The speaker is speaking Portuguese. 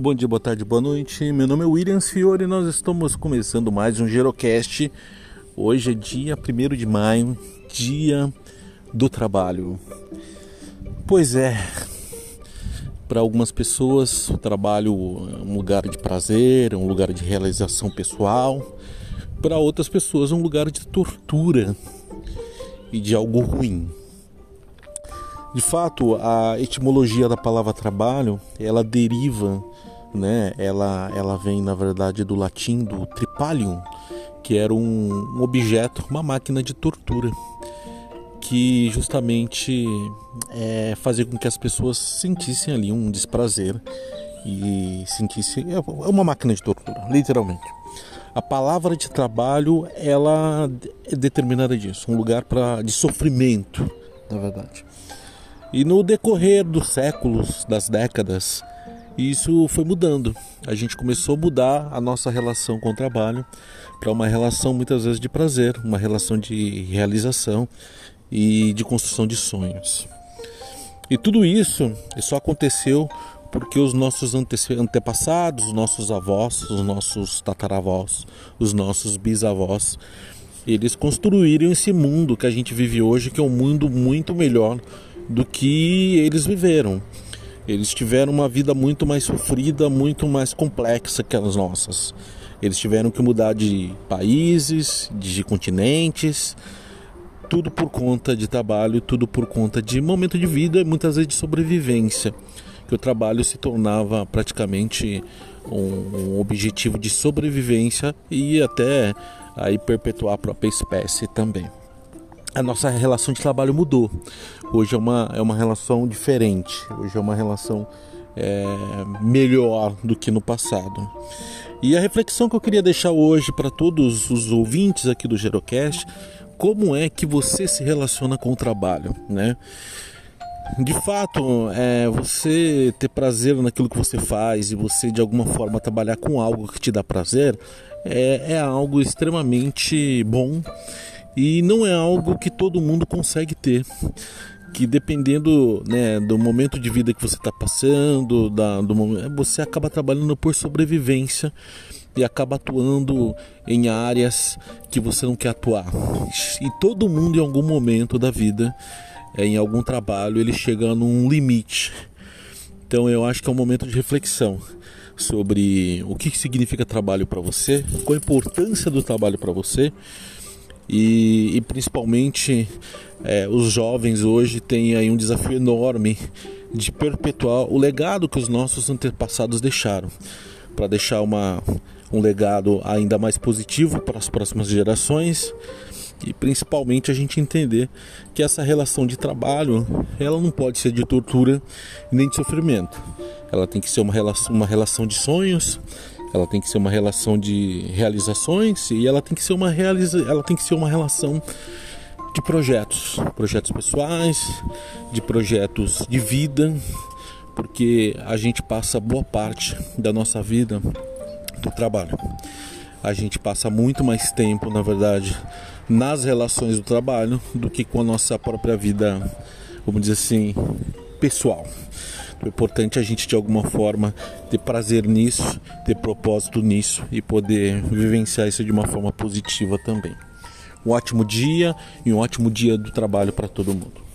Bom dia, boa tarde, boa noite. Meu nome é William Fiore e nós estamos começando mais um Gerocast. Hoje é dia 1 de maio, dia do trabalho. Pois é, para algumas pessoas o trabalho é um lugar de prazer, é um lugar de realização pessoal. Para outras pessoas é um lugar de tortura e de algo ruim. De fato, a etimologia da palavra trabalho, ela deriva, né? Ela, ela vem na verdade do latim do tripalium, que era um, objeto, uma máquina de tortura, que justamente é, fazia com que as pessoas sentissem ali um desprazer e sentissem é, é uma máquina de tortura, literalmente. A palavra de trabalho ela é determinada disso, um lugar para de sofrimento, na verdade. E no decorrer dos séculos, das décadas, isso foi mudando. A gente começou a mudar a nossa relação com o trabalho para uma relação muitas vezes de prazer, uma relação de realização e de construção de sonhos. E tudo isso só aconteceu porque os nossos antepassados, os nossos avós, os nossos tataravós, os nossos bisavós, eles construíram esse mundo que a gente vive hoje, que é um mundo muito melhor do que eles viveram. Eles tiveram uma vida muito mais sofrida, muito mais complexa que as nossas. Eles tiveram que mudar de países, de continentes, tudo por conta de trabalho, tudo por conta de momento de vida e muitas vezes de sobrevivência. Que o trabalho se tornava praticamente um, objetivo de sobrevivência e até aí perpetuar a própria espécie também a nossa relação de trabalho mudou. Hoje é uma, é uma relação diferente, hoje é uma relação é, melhor do que no passado. E a reflexão que eu queria deixar hoje para todos os ouvintes aqui do Gerocast, como é que você se relaciona com o trabalho, né? De fato, é, você ter prazer naquilo que você faz e você de alguma forma trabalhar com algo que te dá prazer é, é algo extremamente bom e não é algo que todo mundo consegue ter que dependendo né, do momento de vida que você está passando, da, do momento, você acaba trabalhando por sobrevivência e acaba atuando em áreas que você não quer atuar. E todo mundo em algum momento da vida, é, em algum trabalho, ele chega num limite. Então eu acho que é um momento de reflexão sobre o que significa trabalho para você, qual a importância do trabalho para você e, e principalmente é, os jovens hoje têm aí um desafio enorme de perpetuar o legado que os nossos antepassados deixaram, para deixar uma, um legado ainda mais positivo para as próximas gerações e principalmente a gente entender que essa relação de trabalho ela não pode ser de tortura nem de sofrimento. Ela tem que ser uma relação, uma relação de sonhos ela tem que ser uma relação de realizações e ela tem que ser uma realiza, ela tem que ser uma relação de projetos, projetos pessoais, de projetos de vida, porque a gente passa boa parte da nossa vida do trabalho. A gente passa muito mais tempo, na verdade, nas relações do trabalho do que com a nossa própria vida, vamos dizer assim, pessoal. O importante é a gente de alguma forma ter prazer nisso, ter propósito nisso e poder vivenciar isso de uma forma positiva também. Um ótimo dia e um ótimo dia do trabalho para todo mundo.